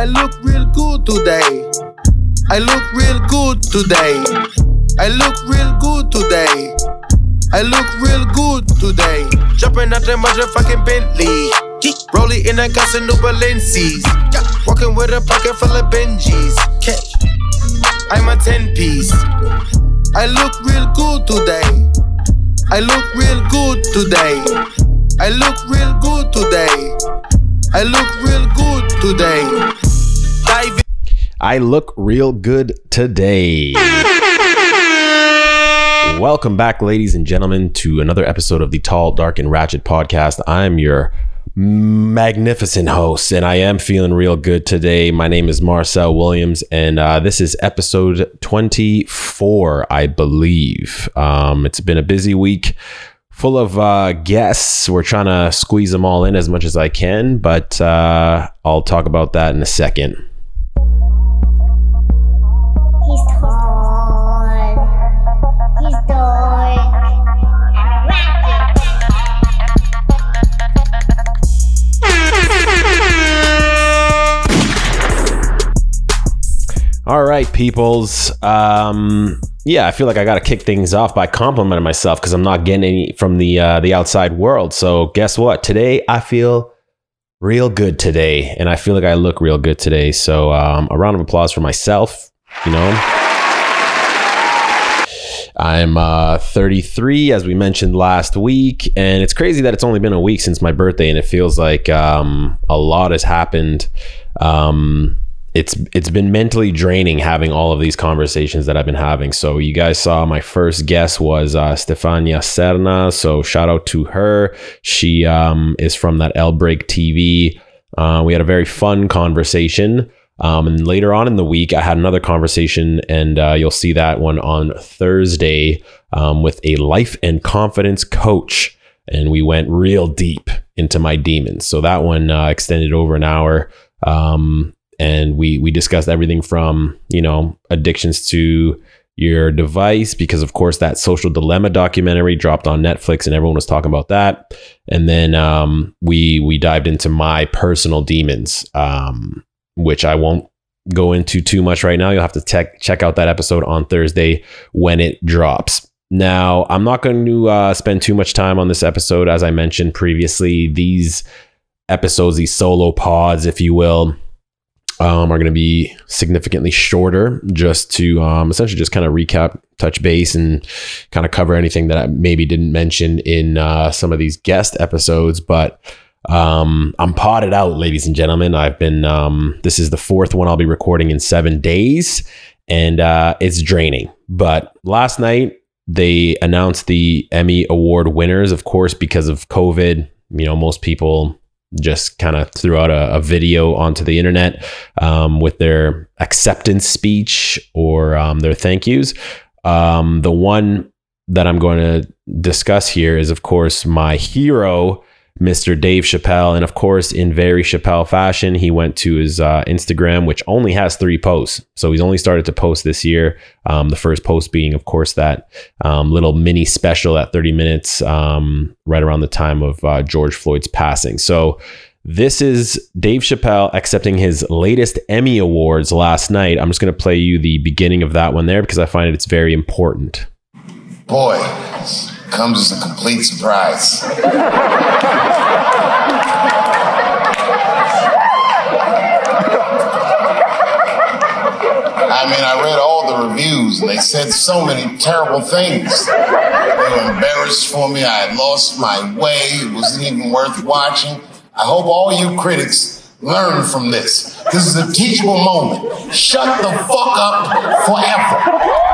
I look real good today. I look real good today. I look real good today. I look real good today. Jumping out the motherfucking Bentley. Rolling in got some new Balenci's. Walking with a pocket full of Benjis. I'm a 10 piece. I look real good today. I look real good today. I look real good today. I look real good today. Dive I look real good today. Welcome back, ladies and gentlemen, to another episode of the Tall, Dark, and Ratchet podcast. I'm your magnificent host, and I am feeling real good today. My name is Marcel Williams, and uh, this is episode 24, I believe. Um, it's been a busy week full of uh, guests. We're trying to squeeze them all in as much as I can, but uh, I'll talk about that in a second. Right, peoples. Um, yeah, I feel like I got to kick things off by complimenting myself because I'm not getting any from the uh, the outside world. So guess what? Today I feel real good today, and I feel like I look real good today. So um, a round of applause for myself. You know. I'm uh, 33, as we mentioned last week, and it's crazy that it's only been a week since my birthday, and it feels like um, a lot has happened. Um, it's it's been mentally draining having all of these conversations that I've been having. So you guys saw my first guest was uh, Stefania Serna. So shout out to her. She um, is from that L Break TV. Uh, we had a very fun conversation. Um, and later on in the week, I had another conversation, and uh, you'll see that one on Thursday um, with a life and confidence coach. And we went real deep into my demons. So that one uh, extended over an hour. Um, and we we discussed everything from you know addictions to your device because of course that social dilemma documentary dropped on netflix and everyone was talking about that. And then um, we we dived into my personal demons um, which i won't go into too much right now. You'll have to tech, check out that episode on thursday when it drops. Now i'm not going to uh, spend too much time on this episode. As i mentioned previously these episodes these solo pods if you will um, are going to be significantly shorter just to um, essentially just kind of recap, touch base, and kind of cover anything that I maybe didn't mention in uh, some of these guest episodes. But um, I'm potted out, ladies and gentlemen. I've been, um, this is the fourth one I'll be recording in seven days, and uh, it's draining. But last night, they announced the Emmy Award winners, of course, because of COVID. You know, most people just kind of threw out a, a, video onto the internet um, with their acceptance speech or um, their thank yous. Um, the one that I'm going to discuss here is, of course, my hero, Mr. Dave Chappelle. And of course, in very Chappelle fashion, he went to his uh, Instagram, which only has three posts. So he's only started to post this year. Um, the first post being, of course, that um, little mini special at 30 minutes, um, right around the time of uh, George Floyd's passing. So this is Dave Chappelle accepting his latest Emmy Awards last night. I'm just going to play you the beginning of that one there because I find it's very important. Boy, comes as a complete surprise. I mean, I read all the reviews and they said so many terrible things. They were embarrassed for me. I had lost my way. It wasn't even worth watching. I hope all you critics learn from this. This is a teachable moment. Shut the fuck up forever.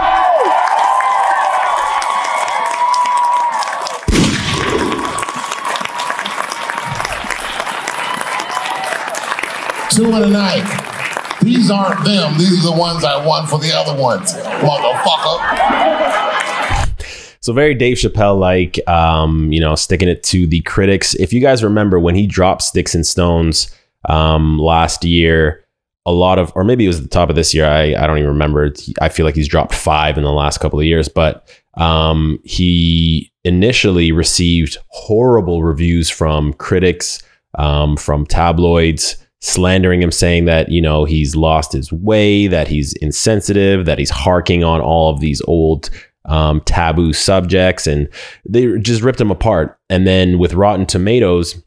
Two in a night. These aren't them. These are the ones I won for the other ones, motherfucker. So very Dave Chappelle like, um, you know, sticking it to the critics. If you guys remember when he dropped Sticks and Stones um, last year, a lot of, or maybe it was the top of this year. I, I don't even remember. I feel like he's dropped five in the last couple of years, but um, he initially received horrible reviews from critics, um, from tabloids, slandering him, saying that, you know, he's lost his way, that he's insensitive, that he's harking on all of these old um, taboo subjects. And they just ripped him apart. And then with Rotten Tomatoes,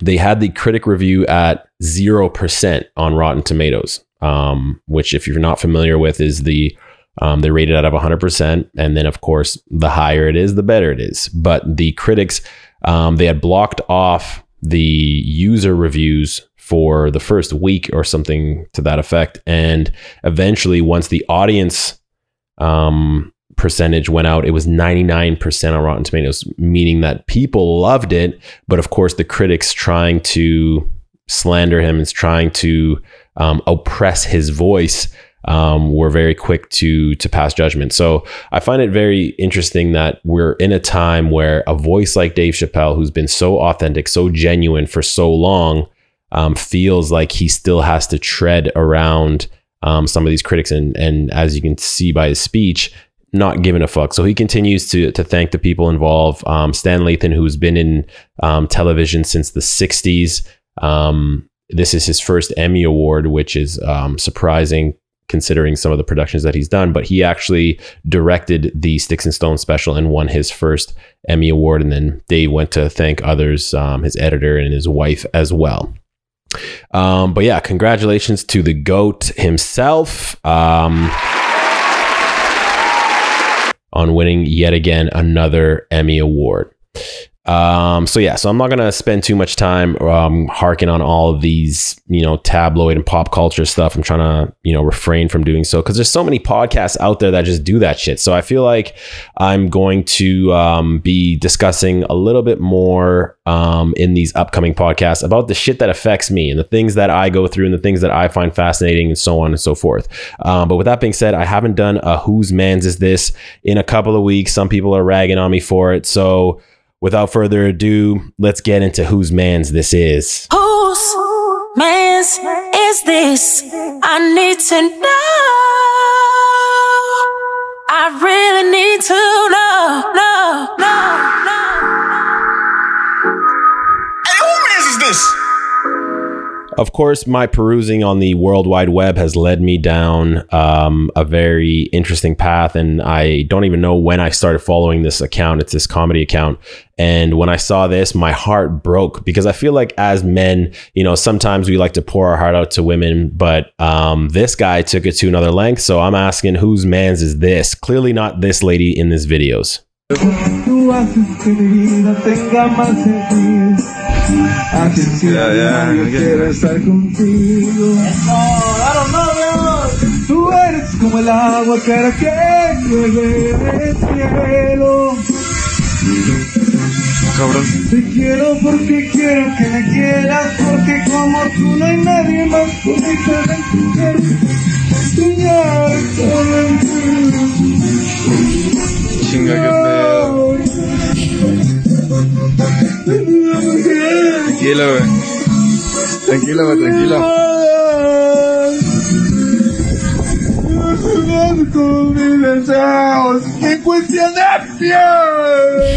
they had the critic review at 0% on Rotten Tomatoes, um, which, if you're not familiar with, is the um, they rate it out of 100%. And then, of course, the higher it is, the better it is. But the critics, um, they had blocked off the user reviews for the first week or something to that effect. And eventually, once the audience um, percentage went out, it was 99% on Rotten Tomatoes, meaning that people loved it. But of course, the critics trying to slander him and trying to um, oppress his voice um, were very quick to to pass judgment. So I find it very interesting that we're in a time where a voice like Dave Chappelle, who's been so authentic, so genuine for so long, um, feels like he still has to tread around um, some of these critics, and and as you can see by his speech, not giving a fuck. So he continues to to thank the people involved. Um, Stan Lathan, who's been in um, television since the '60s. Um, this is his first Emmy award, which is um, surprising considering some of the productions that he's done. But he actually directed the Sticks and Stones special and won his first Emmy award. And then Dave went to thank others, um, his editor and his wife as well. Um, but yeah, congratulations to the GOAT himself. Um, on winning yet again another Emmy Award. Um, so yeah, so I'm not gonna spend too much time um, harking on all of these, you know, tabloid and pop culture stuff. I'm trying to, you know, refrain from doing so because there's so many podcasts out there that just do that shit. So I feel like I'm going to um, be discussing a little bit more um, in these upcoming podcasts about the shit that affects me and the things that I go through and the things that I find fascinating and so on and so forth. Um, but with that being said, I haven't done a whose man's is this in a couple of weeks. Some people are ragging on me for it, so without further ado, let's get into whose man's this is. Whose man's is this? I need to know. I really need to know, know, know, know. Of course, my perusing on the World Wide Web has led me down um, a very interesting path, and I don't even know when I started following this account. It's this comedy account. And when I saw this, my heart broke because I feel like as men, you know, sometimes we like to pour our heart out to women, but um, this guy took it to another length. So I'm asking, whose man's is this? Clearly not this lady in this videos. Haces que Ya, ya, yo quiero estar contigo. Tú eres como el agua clara que llueve del cielo. Cabrón. Te quiero porque quiero que me quieras, porque como tú no hay nadie más porque te quiero soñar solo en ti. Tranquilo, güey. Tranquilo, güey, tranquilo. Mis deseos cuestión de.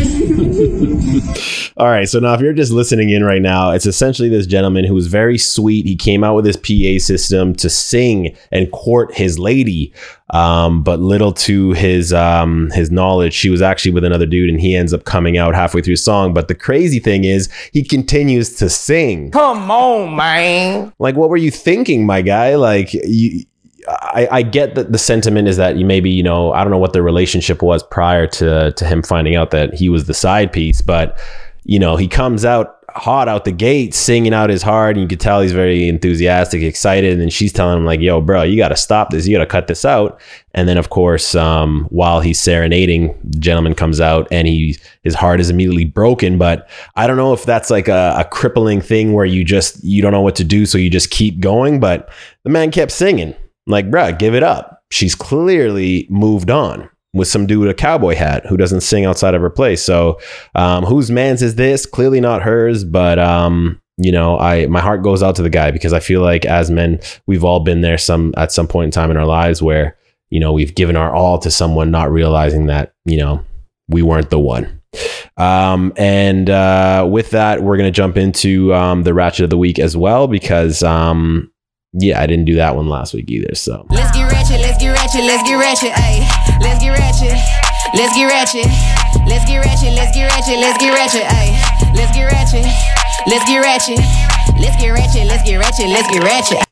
All right. So now, if you're just listening in right now, it's essentially this gentleman who was very sweet. He came out with his PA system to sing and court his lady. Um, but little to his um, his knowledge, she was actually with another dude, and he ends up coming out halfway through the song. But the crazy thing is, he continues to sing. Come on, man. Like, what were you thinking, my guy? Like, you. I, I get that the sentiment is that you maybe you know I don't know what the relationship was prior to to him finding out that he was the side piece, but you know he comes out hot out the gate singing out his heart and you could tell he's very enthusiastic excited and then she's telling him like yo bro you got to stop this. You got to cut this out. And then of course um, while he's serenading the gentleman comes out and he his heart is immediately broken. But i don't know if that's like a, a crippling thing where you just you don't know what to do so you just keep going. But the man kept singing. Like bruh give it up. She's clearly moved on with some dude with a cowboy hat who doesn't sing outside of her place. So, um, whose man's is this? Clearly not hers, but um, you know, I my heart goes out to the guy because I feel like as men, we've all been there some at some point in time in our lives where you know we've given our all to someone, not realizing that you know we weren't the one. Um, and uh, with that, we're gonna jump into um, the ratchet of the week as well because um, yeah, I didn't do that one last week either. So ratchet, let's get ratchet, ayy. Let's get ratchet, let's get ratchet, let's get ratchet, let's get ratchet, let's get ratchet, ayy. Let's get ratchet, let's get ratchet, let's get ratchet, let's get ratchet, let's get ratchet.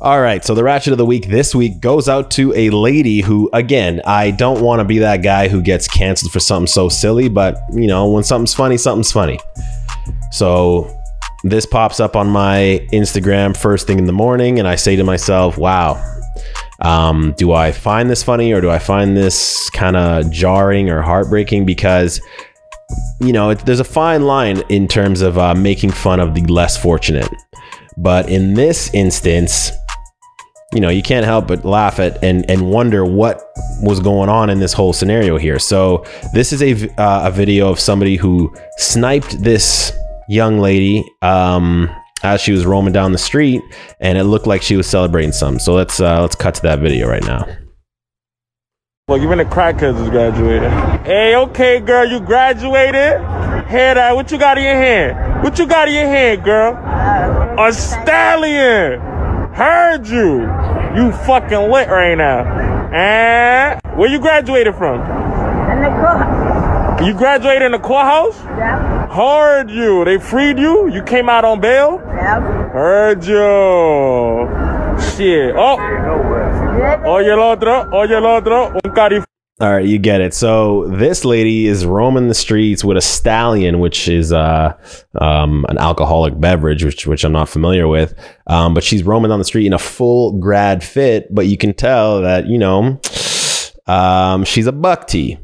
All right, so the ratchet of the week this week goes out to a lady who, again, I don't want to be that guy who gets canceled for something so silly, but you know, when something's funny, something's funny. So this pops up on my Instagram first thing in the morning, and I say to myself, wow, um, do I find this funny or do I find this kind of jarring or heartbreaking? Because you know, it, there's a fine line in terms of uh, making fun of the less fortunate. But in this instance, you know, you can't help but laugh at and and wonder what was going on in this whole scenario here. So this is a uh, a video of somebody who sniped this young lady um, as she was roaming down the street, and it looked like she was celebrating some. So let's uh, let's cut to that video right now. Look, even the crackheads is graduated. Hey, okay, girl, you graduated? Head out. What you got in your hand? What you got in your hand, girl? A stallion. Heard you. You fucking lit right now. And where you graduated from? In the courthouse. You graduated in the courthouse? Yeah. Heard you. They freed you? You came out on bail? Yeah. Heard you. Shit. Oh. Oye el otro. Oye el otro. Un cari All right, you get it. So this lady is roaming the streets with a stallion, which is uh, um, an alcoholic beverage, which which I'm not familiar with. Um, but she's roaming down the street in a full grad fit, but you can tell that you know um, she's a buck tea.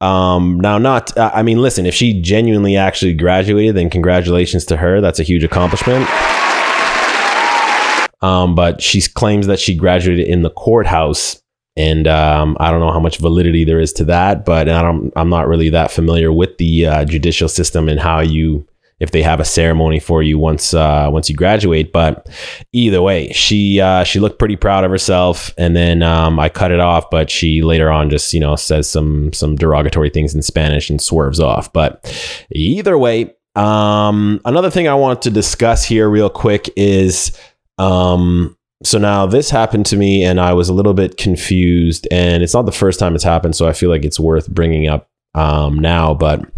Um, now, not uh, I mean, listen, if she genuinely actually graduated, then congratulations to her. That's a huge accomplishment. Um, but she claims that she graduated in the courthouse and um, I don't know how much validity there is to that, but I don't, I'm not really that familiar with the uh, judicial system and how you, if they have a ceremony for you once uh, once you graduate. But either way, she uh, she looked pretty proud of herself, and then um, I cut it off. But she later on just you know says some some derogatory things in Spanish and swerves off. But either way, um, another thing I want to discuss here real quick is. Um, so now this happened to me and I was a little bit confused and it's not the first time it's happened so I feel like it's worth bringing up um, now but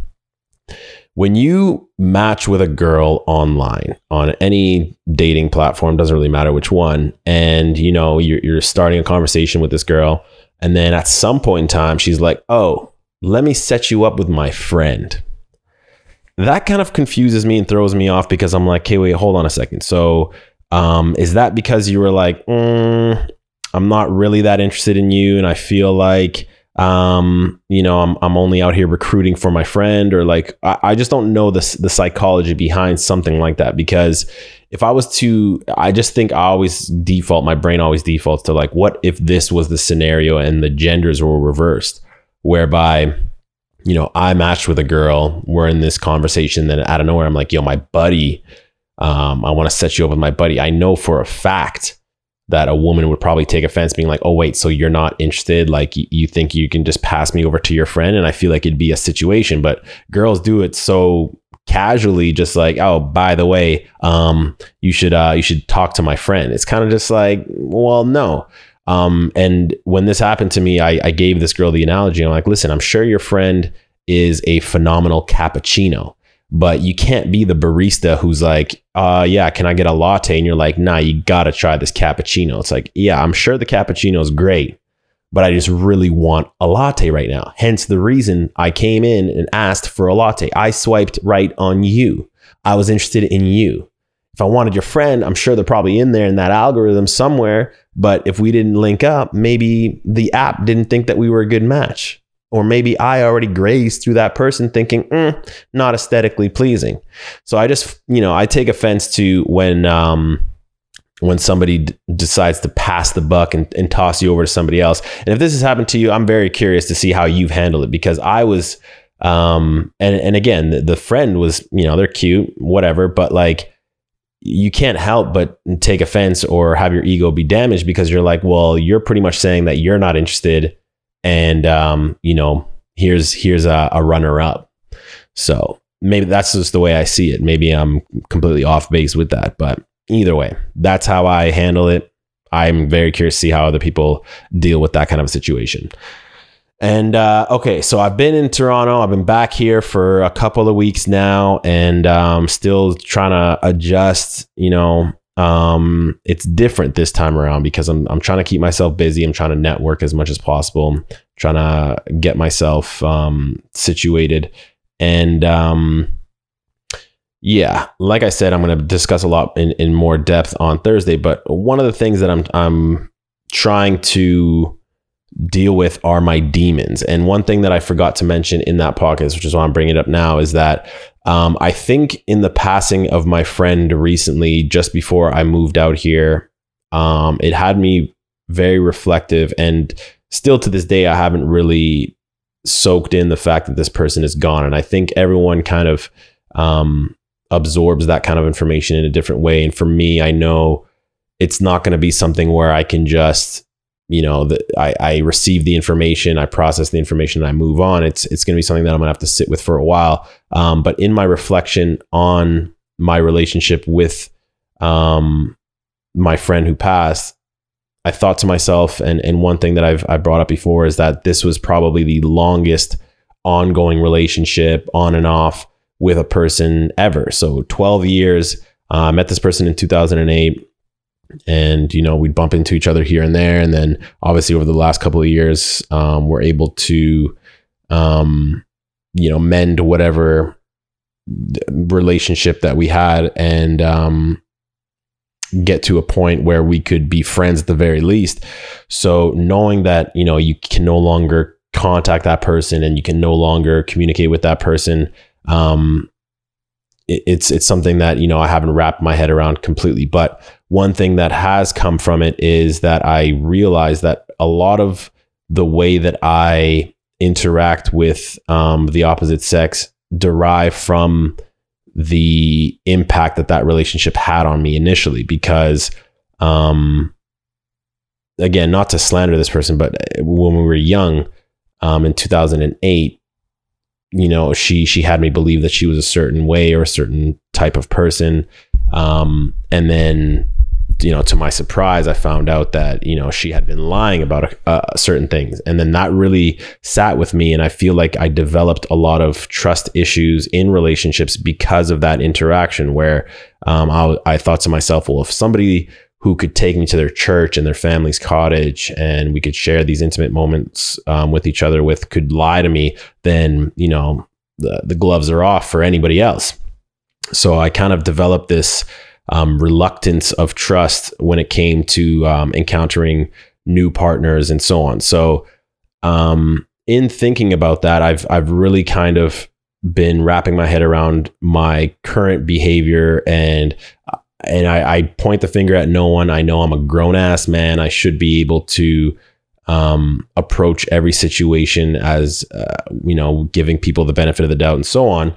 when you match with a girl online on any dating platform doesn't really matter which one and you know you're, you're starting a conversation with this girl and then at some point in time she's like oh let me set you up with my friend that kind of confuses me and throws me off because I'm like, okay, wait, hold on a second. So um, is that because you were like, mm, I'm not really that interested in you, and I feel like, um, you know, I'm I'm only out here recruiting for my friend, or like, I, I just don't know the the psychology behind something like that. Because if I was to, I just think I always default, my brain always defaults to like, what if this was the scenario and the genders were reversed, whereby you know, I matched with a girl. We're in this conversation. Then out of nowhere, I'm like, yo, my buddy, um, I want to set you up with my buddy. I know for a fact that a woman would probably take offense being like, oh, wait, so you're not interested? Like, you think you can just pass me over to your friend? And I feel like it'd be a situation, but girls do it so casually just like oh by the way um you should uh you should talk to my friend it's kind of just like well no um, and when this happened to me, I, I gave this girl the analogy. I'm like, listen, I'm sure your friend is a phenomenal cappuccino, but you can't be the barista who's like, uh, yeah, can I get a latte? And you're like, nah, you gotta try this cappuccino. It's like, yeah, I'm sure the cappuccino is great, but I just really want a latte right now. Hence the reason I came in and asked for a latte. I swiped right on you. I was interested in you. If I wanted your friend, I'm sure they're probably in there in that algorithm somewhere. But if we didn't link up, maybe the app didn't think that we were a good match. Or maybe I already grazed through that person thinking, mm, not aesthetically pleasing. So I just, you know, I take offense to when, um, when somebody d- decides to pass the buck and, and toss you over to somebody else. And if this has happened to you, I'm very curious to see how you've handled it because I was, um, and, and again, the, the friend was, you know, they're cute, whatever, but like, you can't help but take offense or have your ego be damaged because you're like, well, you're pretty much saying that you're not interested, and um, you know, here's here's a, a runner up. So maybe that's just the way I see it. Maybe I'm completely off base with that, but either way, that's how I handle it. I'm very curious to see how other people deal with that kind of a situation. And uh, okay, so I've been in Toronto. I've been back here for a couple of weeks now, and um, still trying to adjust. You know, um, it's different this time around because I'm I'm trying to keep myself busy. I'm trying to network as much as possible. I'm trying to get myself um, situated, and um, yeah, like I said, I'm going to discuss a lot in, in more depth on Thursday. But one of the things that I'm I'm trying to deal with are my demons. And one thing that I forgot to mention in that podcast, which is why I'm bringing it up now, is that um, I think in the passing of my friend recently, just before I moved out here, um, it had me very reflective. And still to this day, I haven't really soaked in the fact that this person is gone. And I think everyone kind of um, absorbs that kind of information in a different way. And for me, I know it's not going to be something where I can just you know, I, I receive the information, I process the information, and I move on. It's it's going to be something that I'm going to have to sit with for a while. Um, but in my reflection on my relationship with um, my friend who passed, I thought to myself, and and one thing that I've I brought up before is that this was probably the longest ongoing relationship on and off with a person ever. So 12 years. Uh, I met this person in 2008 and you know we'd bump into each other here and there. And then obviously over the last couple of years um, we're able to um, you know mend whatever relationship that we had and um, get to a point where we could be friends at the very least. So knowing that you know you can no longer contact that person and you can no longer communicate with that person um, it's it's something that you know I haven't wrapped my head around completely. But one thing that has come from it is that I realize that a lot of the way that I interact with um, the opposite sex derive from the impact that that relationship had on me initially. Because, um, again, not to slander this person, but when we were young, um, in 2008, you know she she had me believe that she was a certain way or a certain type of person. Um, and then you know to my surprise i found out that you know she had been lying about certain things. And then that really sat with me and i feel like i developed a lot of trust issues in relationships because of that interaction where um, I, I thought to myself well if somebody who could take me to their church and their family's cottage and we could share these intimate moments um, with each other with could lie to me then you know the, the gloves are off for anybody else. So i kind of developed this um, reluctance of trust when it came to um, encountering new partners and so on. So um, in thinking about that i've i've really kind of been wrapping my head around my current behavior and and I, I, point the finger at no one. I know I'm a grown ass man. I should be able to um, approach every situation as uh, you know, giving people the benefit of the doubt and so on.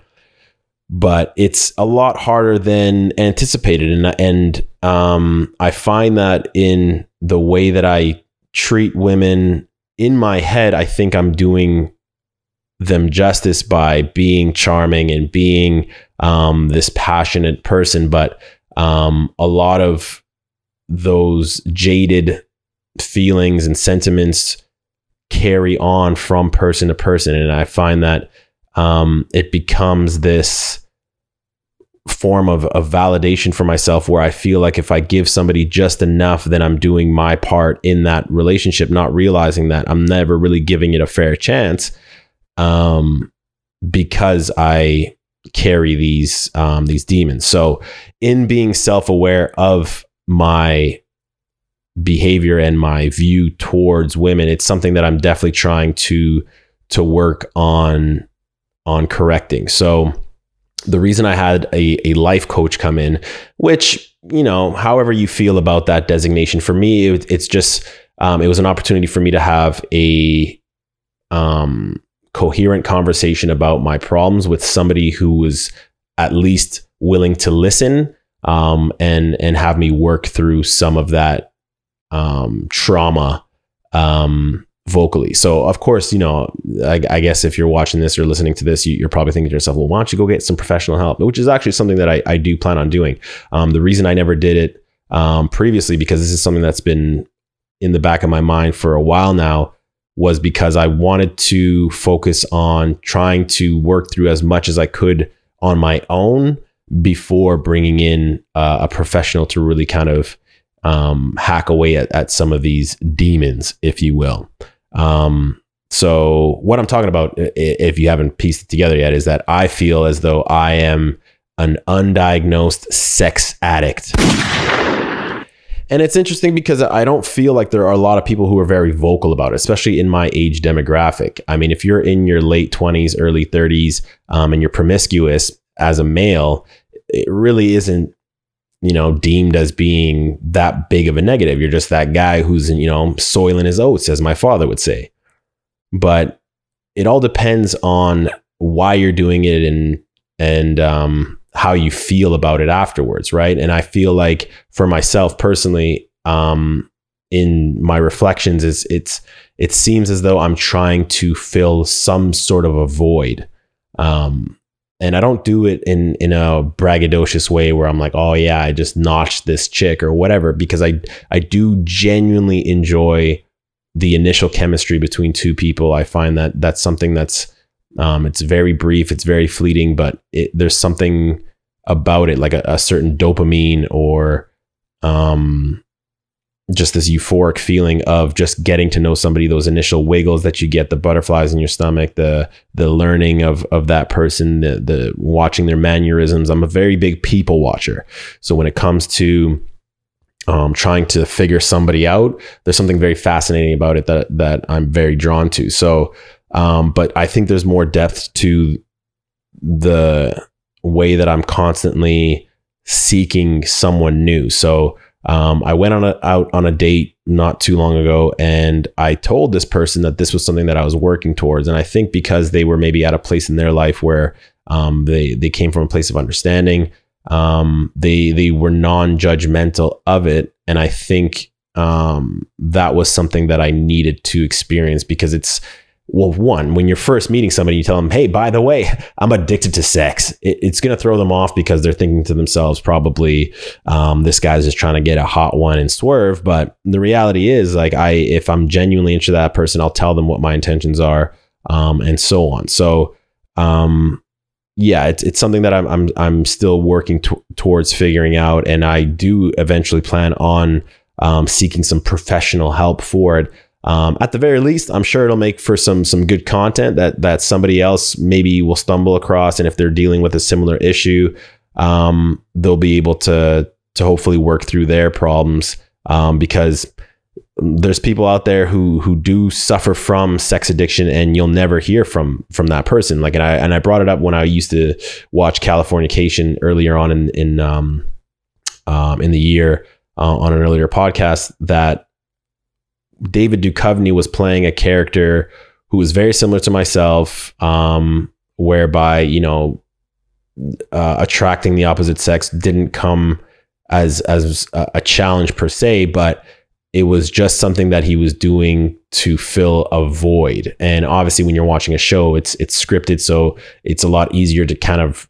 But it's a lot harder than anticipated, and and um, I find that in the way that I treat women in my head, I think I'm doing them justice by being charming and being um, this passionate person, but um, a lot of those jaded feelings and sentiments carry on from person to person. And I find that um, it becomes this form of, of validation for myself where I feel like if I give somebody just enough, then I'm doing my part in that relationship, not realizing that I'm never really giving it a fair chance um, because I carry these um, these demons. So, in being self aware of my behavior and my view towards women, it's something that I'm definitely trying to to work on on correcting. So, the reason I had a, a life coach come in, which you know, however you feel about that designation, for me, it, it's just um, it was an opportunity for me to have a um, coherent conversation about my problems with somebody who was at least willing to listen um, and and have me work through some of that um, trauma um, vocally. So of course, you know, I, I guess if you're watching this or listening to this, you, you're probably thinking to yourself, well, why don't you go get some professional help? Which is actually something that I, I do plan on doing. Um, the reason I never did it um, previously, because this is something that's been in the back of my mind for a while now, was because I wanted to focus on trying to work through as much as I could on my own before bringing in uh, a professional to really kind of um, hack away at, at some of these demons, if you will. Um, so what I'm talking about, if you haven't pieced it together yet, is that I feel as though I am an undiagnosed sex addict. And it's interesting because I don't feel like there are a lot of people who are very vocal about it, especially in my age demographic. I mean, if you're in your late 20s, early 30s, um, and you're promiscuous as a male, it really isn't you know, deemed as being that big of a negative. You're just that guy who's, you know, soiling his oats, as my father would say. But it all depends on why you're doing it and and um, how you feel about it afterwards, right? And I feel like for myself personally, um, in my reflections, is it's it seems as though I'm trying to fill some sort of a void. Um, and I don't do it in in a braggadocious way where I'm like, oh yeah, I just notched this chick or whatever, because I I do genuinely enjoy the initial chemistry between two people. I find that that's something that's um, it's very brief, it's very fleeting, but it, there's something about it, like a, a certain dopamine or um, just this euphoric feeling of just getting to know somebody those initial wiggles that you get the butterflies in your stomach the the learning of of that person the the watching their mannerisms. I'm a very big people watcher. So when it comes to um, trying to figure somebody out there's something very fascinating about it that that i'm very drawn to. So um, but i think there's more depth to the way that i'm constantly seeking someone new so um, I went on a, out on a date not too long ago, and I told this person that this was something that I was working towards. And I think because they were maybe at a place in their life where um, they they came from a place of understanding, um, they they were non judgmental of it, and I think um, that was something that I needed to experience because it's well, one, when you're first meeting somebody, you tell them, hey, by the way, I'm addicted to sex. It, it's going to throw them off because they're thinking to themselves, probably, um, this guy's just trying to get a hot one and swerve. But the reality is, like, I, if I'm genuinely into that person, I'll tell them what my intentions are, um, and so on. So, um, yeah, it's, it's something that I'm, I'm, I'm still working t- towards figuring out. And I do eventually plan on, um, seeking some professional help for it. Um, at the very least, I'm sure it'll make for some some good content that that somebody else maybe will stumble across, and if they're dealing with a similar issue, um, they'll be able to to hopefully work through their problems. Um, because there's people out there who who do suffer from sex addiction and you'll never hear from from that person. Like and I and I brought it up when I used to watch Californication earlier on in in um, um in the year uh, on an earlier podcast that David Duchovny was playing a character who was very similar to myself, um, whereby you know uh, attracting the opposite sex didn't come as as a challenge per se, but it was just something that he was doing to fill a void. And obviously, when you're watching a show, it's it's scripted, so it's a lot easier to kind of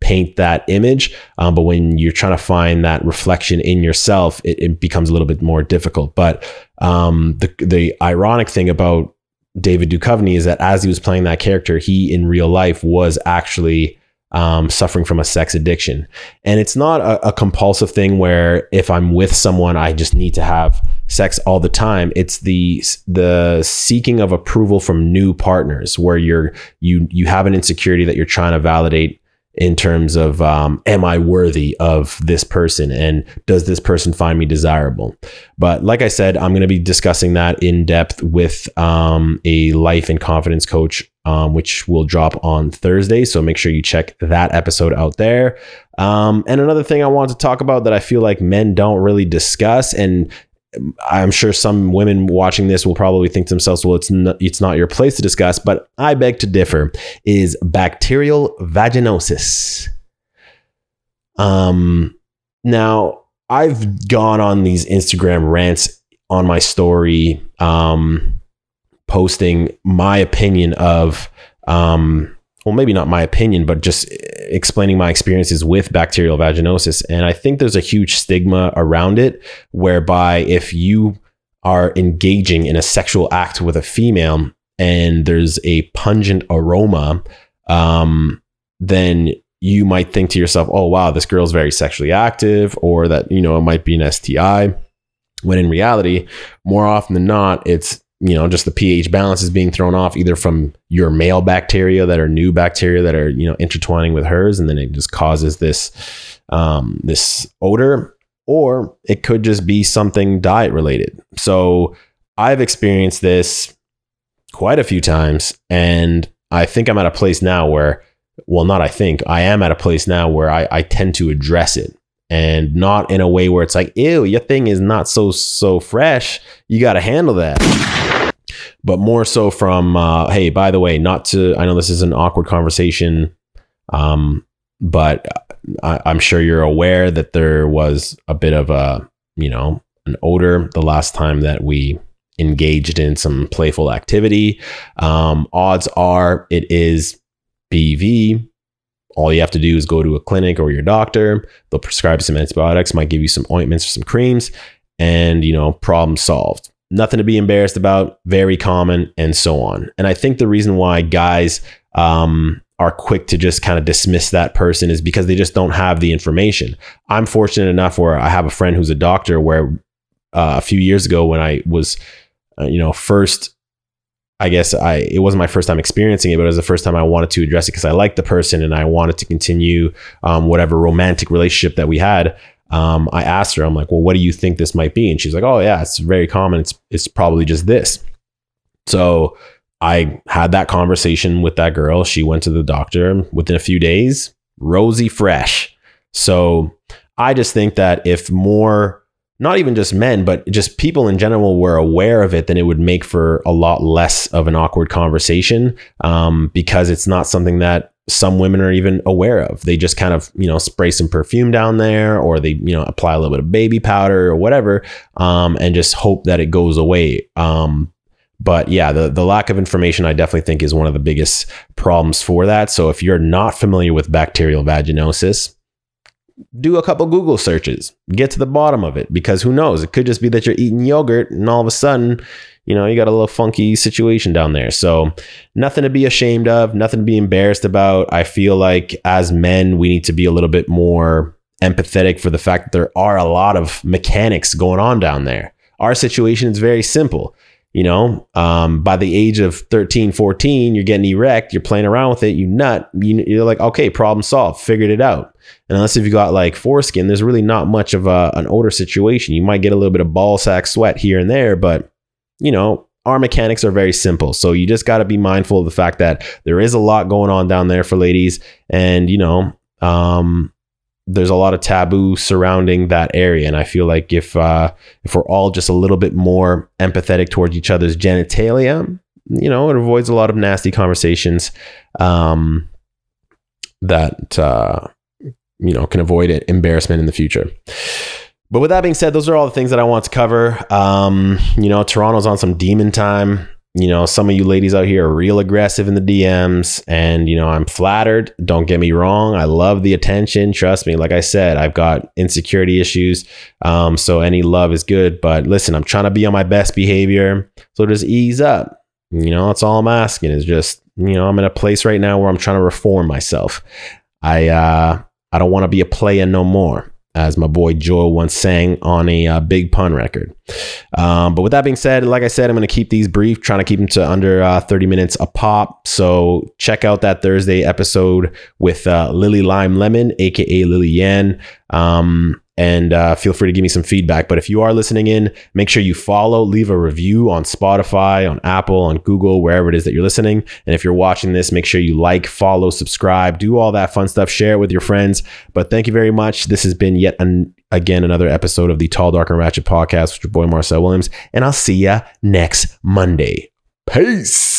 paint that image. Um, but when you're trying to find that reflection in yourself, it, it becomes a little bit more difficult. But um, the the ironic thing about David Duchovny is that as he was playing that character, he in real life was actually um, suffering from a sex addiction. And it's not a, a, compulsive thing where if I'm with someone, I just need to have sex all the time. It's the the seeking of approval from new partners where you're you you have an insecurity that you're trying to validate in terms of um, am I worthy of this person and does this person find me desirable? But like I said, I'm going to be discussing that in depth with um, a life and confidence coach, um, which will drop on Thursday. So make sure you check that episode out there. Um, and another thing I want to talk about that I feel like men don't really discuss, and I'm sure some women watching this will probably think to themselves, well, it's not, it's not your place to discuss, but I beg to differ, is bacterial vaginosis. Um, now, I've gone on these Instagram rants on my story um, posting my opinion of um well maybe not my opinion but just explaining my experiences with bacterial vaginosis. And i think there's a huge stigma around it whereby if you are engaging in a sexual act with a female and there's a pungent aroma um then you might think to yourself oh wow this girl's very sexually active or that you know it might be an sti when in reality more often than not it's you know just the pH balance is being thrown off either from your male bacteria that are new bacteria that are you know intertwining with hers and then it just causes this um, this odor or it could just be something diet related. So I've experienced this quite a few times and I think I'm at a place now where well not I think I am at a place now where I, I tend to address it and not in a way where it's like ew your thing is not so so fresh. You got to handle that. But more so from uh, hey by the way not to i know this is an awkward conversation um, but I, i'm sure you're aware that there was a bit of a you know an odor the last time that we engaged in some playful activity. Um, odds are it is bv all you have to do is go to a clinic or your doctor. They'll prescribe some antibiotics might give you some ointments or some creams and you know problem solved. Nothing to be embarrassed about very common and so on. And i think the reason why guys um, are quick to just kind of dismiss that person is because they just don't have the information. I'm fortunate enough where i have a friend who's a doctor where uh, a few years ago when i was uh, you know first I guess I it wasn't my first time experiencing it, but it was the first time I wanted to address it because I liked the person and I wanted to continue um, whatever romantic relationship that we had. Um, I asked her, I'm like, well, what do you think this might be? And she's like, oh yeah, it's very common. It's it's probably just this. So I had that conversation with that girl. She went to the doctor within a few days, rosy fresh. So I just think that if more not even just men, but just people in general were aware of it, then it would make for a lot less of an awkward conversation um, because it's not something that some women are even aware of. They just kind of, you know, spray some perfume down there or they, you know, apply a little bit of baby powder or whatever um, and just hope that it goes away. Um, but yeah, the, the lack of information, I definitely think, is one of the biggest problems for that. So if you're not familiar with bacterial vaginosis, do a couple Google searches, get to the bottom of it, because who knows? It could just be that you're eating yogurt and all of a sudden, you know, you got a little funky situation down there. So, nothing to be ashamed of, nothing to be embarrassed about. I feel like as men, we need to be a little bit more empathetic for the fact that there are a lot of mechanics going on down there. Our situation is very simple you know um, by the age of 13 14 you're getting erect you're playing around with it you nut you, are like okay problem solved figured it out. And unless if you got like foreskin there's really not much of a, an odor situation. You might get a little bit of ball sack sweat here and there but you know our mechanics are very simple. So you just got to be mindful of the fact that there is a lot going on down there for ladies. And you know um, there's a lot of taboo surrounding that area. And i feel like if uh if we're all just a little bit more empathetic towards each other's genitalia you know it avoids a lot of nasty conversations um that uh you know can avoid it, embarrassment in the future. But with that being said those are all the things that i want to cover. Um you know toronto's on some demon time you know, some of you ladies out here are real aggressive in the DMs, and you know, I'm flattered. Don't get me wrong. I love the attention. Trust me. Like I said, I've got insecurity issues. Um, so any love is good. But listen, I'm trying to be on my best behavior. So just ease up. You know, that's all I'm asking is just, you know, I'm in a place right now where I'm trying to reform myself. I uh I don't want to be a player no more as my boy Joel once sang on a uh, big pun record. Um, but with that being said, like I said, I'm going to keep these brief, trying to keep them to under uh, 30 minutes a pop. So check out that Thursday episode with uh, Lily Lime Lemon, aka Lily Yan. Um, and uh, feel free to give me some feedback. But if you are listening in, make sure you follow, leave a review on Spotify, on Apple, on Google, wherever it is that you're listening. And if you're watching this, make sure you like, follow, subscribe, do all that fun stuff, share it with your friends. But thank you very much. This has been yet an, again another episode of the Tall, Dark, and Ratchet podcast with your boy Marcel Williams. And I'll see ya next Monday. Peace.